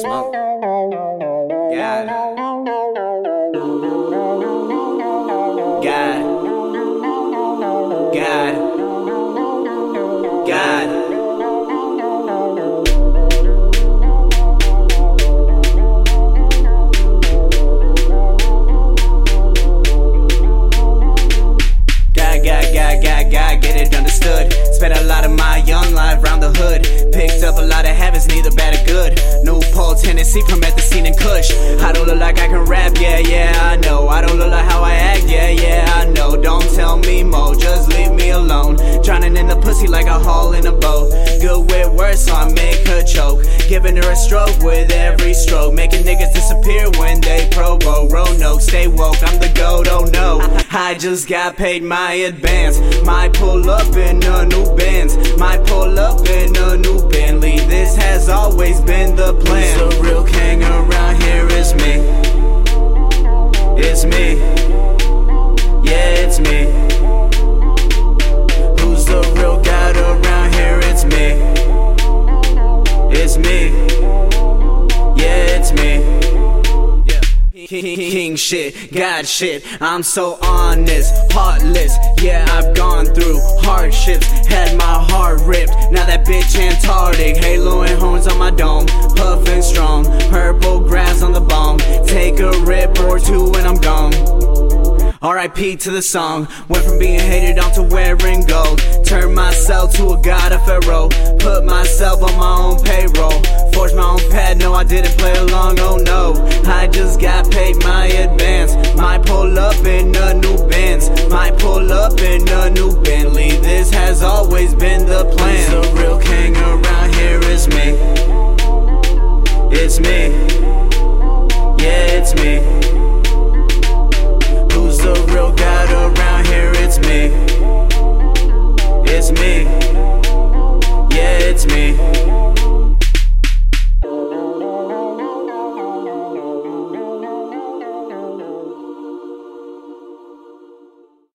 smoke. God. God. God. God. Spent a lot of my young life round the hood. Picked up a lot of habits, The scene in Kush. I don't look like I can rap, yeah, yeah, I know. I don't look like how I act, yeah, yeah, I know. Don't tell me more, just leave me alone. Drowning in the pussy like a hole in a boat. Good with words, so I make her choke. Giving her a stroke with every stroke. Making niggas disappear when they provoke. Roanoke, stay woke, I'm the goat, oh no. I just got paid my advance. Might pull up in It's me. Yeah, it's me. Who's the real god around here? It's me. It's me. Yeah, it's me. King shit, God shit, I'm so honest, heartless. Yeah, I've gone through hardships, had my heart ripped. Now that bitch Antarctic, halo and horns on my dome, puffin' strong, purple grass RIP to the song. Went from being hated on to wearing gold. Turned myself to a god of pharaoh. Put myself on my own payroll. Forged my own pad, no, I didn't play along, oh no. I just got paid my advance. Might pull up in a new Benz. Might pull up in a new Bentley. This has always been